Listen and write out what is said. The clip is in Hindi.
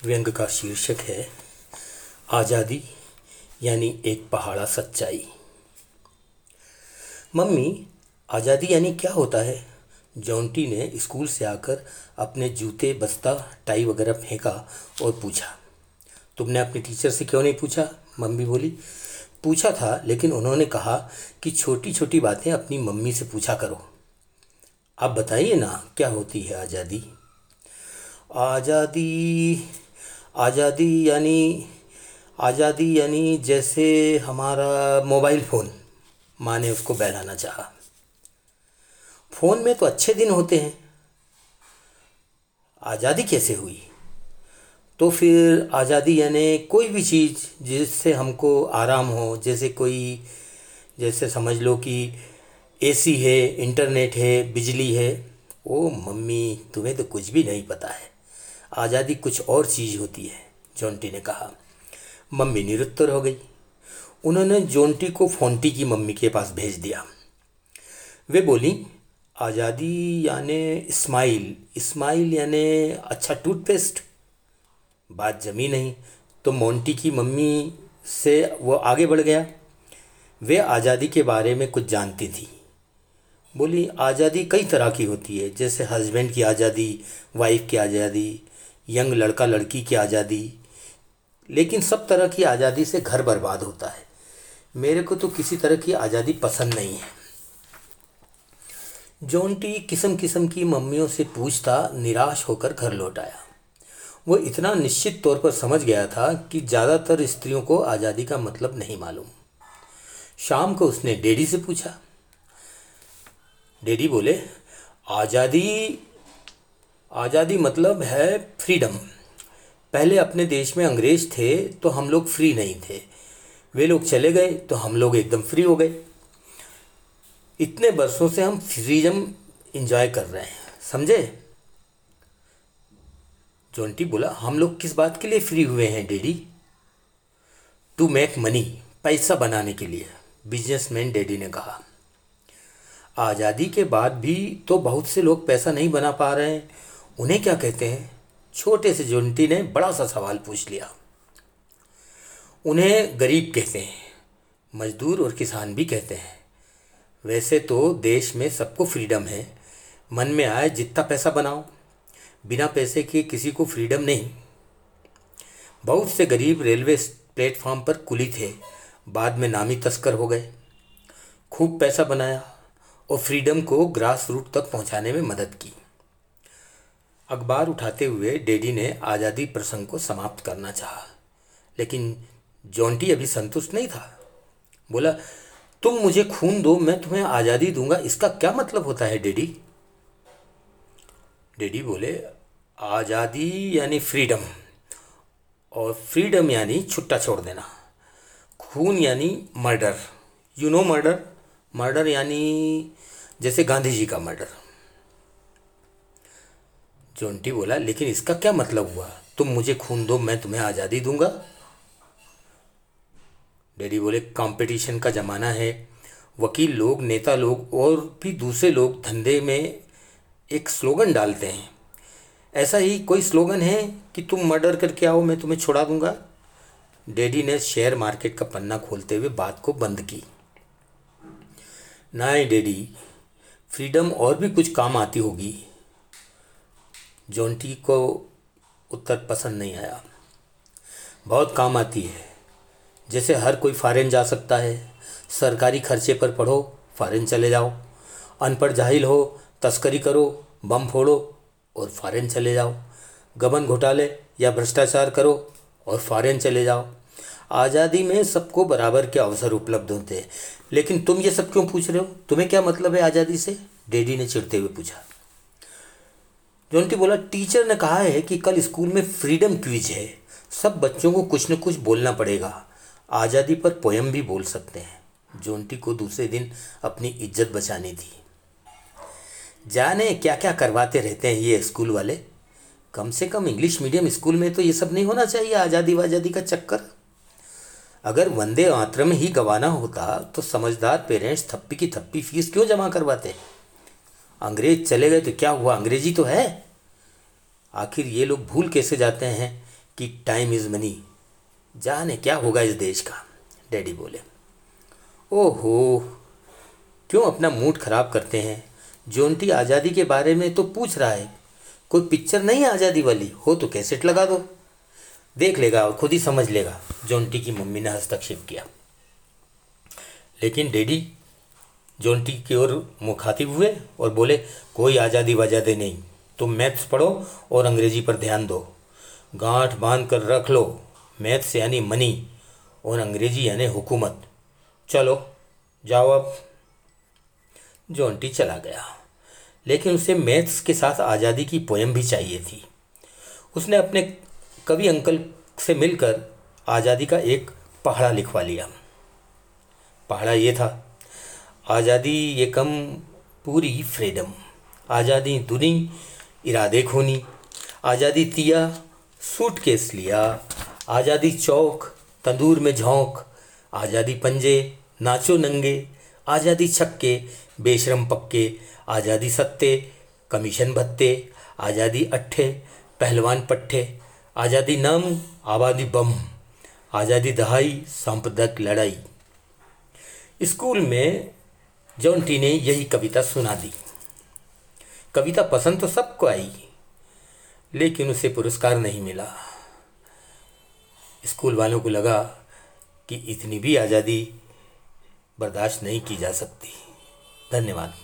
व्यंग का शीर्षक है, आज़ादी यानी एक पहाड़ा सच्चाई। मम्मी, आज़ादी यानी क्या होता है? जॉन्टी ने स्कूल से आकर अपने जूते, बस्ता, टाई वगैरह फेंका और पूछा, तुमने अपने टीचर से क्यों नहीं पूछा? मम्मी बोली, पूछा था, लेकिन उन्होंने कहा कि छोटी छोटी बातें अपनी मम्मी से पूछा करो। आप बताइए ना, क्या होती है आज़ादी? आज़ादी आज़ादी यानी आज़ादी यानी जैसे हमारा मोबाइल फ़ोन, माँ ने उसको बहलाना चाहा। फ़ोन में तो अच्छे दिन होते हैं। आज़ादी कैसे हुई? तो फिर आज़ादी यानी कोई भी चीज़ जिससे हमको आराम हो, जैसे कोई, जैसे समझ लो कि एसी है इंटरनेट है, बिजली है, ओ मम्मी, तुम्हें तो कुछ भी नहीं पता है। आज़ादी कुछ और चीज़ होती है, जोंटी ने कहा। मम्मी निरुत्तर हो गई। उन्होंने जोंटी को फोंटी की मम्मी के पास भेज दिया। वे बोली, आज़ादी यानी इस्माइल इस्माइल यानी अच्छा टूथपेस्ट। बात जमी नहीं तो मोंटी की मम्मी से वो आगे बढ़ गया। वे आज़ादी के बारे में कुछ जानती थी। बोली, आज़ादी कई तरह की होती है, जैसे हस्बैंड की आज़ादी, वाइफ की आज़ादी यंग लड़का लड़की की आज़ादी। लेकिन सब तरह की आज़ादी से घर बर्बाद होता है। मेरे को तो किसी तरह की आज़ादी पसंद नहीं है। जोंटी किस्म किस्म की मम्मियों से पूछता, निराश होकर घर लौट आया। वो इतना निश्चित तौर पर समझ गया था कि ज़्यादातर स्त्रियों को आज़ादी का मतलब नहीं मालूम। शाम को उसने डेडी से पूछा। डेडी बोले, आज़ादी आज़ादी मतलब है फ्रीडम पहले अपने देश में अंग्रेज़ थे तो हम लोग फ्री नहीं थे. वे लोग चले गए तो हम लोग एकदम फ्री हो गए. इतने बरसों से हम फ्रीडम इंजॉय कर रहे हैं. समझे? जोंटी बोला, हम लोग किस बात के लिए फ्री हुए हैं, डैडी? टू मेक मनी पैसा बनाने के लिए बिजनेसमैन डैडी ने कहा. आज़ादी के बाद भी तो बहुत से लोग पैसा नहीं बना पा रहे हैं. उन्हें क्या कहते हैं? छोटे से जोंटी ने बड़ा सा सवाल पूछ लिया। उन्हें गरीब कहते हैं, मजदूर और किसान भी कहते हैं। वैसे तो देश में सबको फ्रीडम है। मन में आए जितना पैसा बनाओ। बिना पैसे के किसी को फ्रीडम नहीं। बहुत से गरीब रेलवे प्लेटफॉर्म पर कुली थे। बाद में नामी तस्कर हो गए। खूब पैसा बनाया और फ्रीडम को ग्रास रूट तक पहुँचाने में मदद की। अखबार उठाते हुए डैडी ने आज़ादी प्रसंग को समाप्त करना चाहा, लेकिन जॉन्टी अभी संतुष्ट नहीं था। बोला, तुम मुझे खून दो, मैं तुम्हें आज़ादी दूँगा, इसका क्या मतलब होता है डैडी? डैडी बोले, आज़ादी यानी फ्रीडम, और फ्रीडम यानी छुट्टा छोड़ देना। खून यानी murder you know murder murder यानी जैसे गांधी जी का मर्डर। जोंटी बोला, लेकिन इसका क्या मतलब हुआ? तुम मुझे खून दो, मैं तुम्हें आज़ादी दूँगा। डैडी बोले, कंपटीशन का ज़माना है। वकील लोग, नेता लोग और भी दूसरे लोग धंधे में एक स्लोगन डालते हैं। ऐसा ही कोई स्लोगन है कि तुम मर्डर करके आओ, मैं तुम्हें छोड़ा दूँगा? डैडी ने शेयर मार्केट का पन्ना खोलते हुए बात को बंद की। ना डैडी, फ्रीडम और भी कुछ काम आती होगी। जोंटी को उत्तर पसंद नहीं आया। बहुत काम आती है। जैसे हर कोई फ़ारेन जा सकता है। सरकारी खर्चे पर पढ़ो, फ़ारेन चले जाओ। अनपढ़ जाहिल हो, तस्करी करो, बम फोड़ो और फ़ारेन चले जाओ। गबन घोटाले या भ्रष्टाचार करो और फ़ारेन चले जाओ। आज़ादी में सबको बराबर के अवसर उपलब्ध होते हैं। लेकिन तुम ये सब क्यों पूछ रहे हो? तुम्हें क्या मतलब है आज़ादी से? डेडी ने चिड़ते हुए पूछा। जोंटी बोला, टीचर ने कहा है कि कल स्कूल में फ्रीडम क्विज है। सब बच्चों को कुछ न कुछ बोलना पड़ेगा। आज़ादी पर पोयम भी बोल सकते हैं। जोंटी को दूसरे दिन अपनी इज़्ज़त बचानी थी। जाने क्या क्या करवाते रहते हैं ये स्कूल वाले? कम से कम इंग्लिश मीडियम स्कूल में तो ये सब नहीं होना चाहिए आज़ादी वाज़ादी का चक्कर। अगर वंदे मातरम ही गवाना होता तो समझदार पेरेंट्स थप्पी की थप्पी फ़ीस क्यों जमा करवाते? अंग्रेज़ चले गए तो क्या हुआ? अंग्रेज़ी तो है। आखिर ये लोग भूल कैसे जाते हैं कि टाइम इज़ मनी जाने क्या होगा इस देश का? डैडी बोले, ओहो, क्यों अपना मूड ख़राब करते हैं? जोंटी आज़ादी के बारे में तो पूछ रहा है। कोई पिक्चर नहीं आज़ादी वाली? हो तो कैसेट लगा दो। देख लेगा और खुद ही समझ लेगा। जोंटी की मम्मी ने हस्तक्षेप किया। लेकिन डैडी जोंटी की ओर मुखातिब हुए और बोले, कोई आज़ादी वजादे नहीं। तुम मैथ्स पढ़ो और अंग्रेज़ी पर ध्यान दो। गांठ बाँध कर रख लो। मैथ्स यानी मनी और अंग्रेज़ी यानी हुकूमत। चलो, जाओ अब। जोंटी चला गया। लेकिन उसे मैथ्स के साथ आज़ादी की पोएम भी चाहिए थी। उसने अपने कवि अंकल से मिलकर आज़ादी का एक पहाड़ा लिखवा लिया। पहाड़ा ये था आज़ादी ये कम पूरी फ्रीडम। आज़ादी दुनी, इरादे खूनी। आज़ादी तिया सूट केस लिया। आज़ादी चौक, तंदूर में झोंक। आज़ादी पंजे, नाचो नंगे। आज़ादी छक्के, बेशरम पक्के। आज़ादी सत्ते, कमीशन भत्ते। आज़ादी अट्ठे, पहलवान पट्ठे। आज़ादी नम, आबादी बम। आज़ादी दहाई, सांप्रदायिक लड़ाई। स्कूल में जॉन्टी ने यही कविता सुना दी। कविता पसंद तो सबको आई, लेकिन उसे पुरस्कार नहीं मिला। स्कूल वालों को लगा कि इतनी भी आज़ादी बर्दाश्त नहीं की जा सकती। धन्यवाद।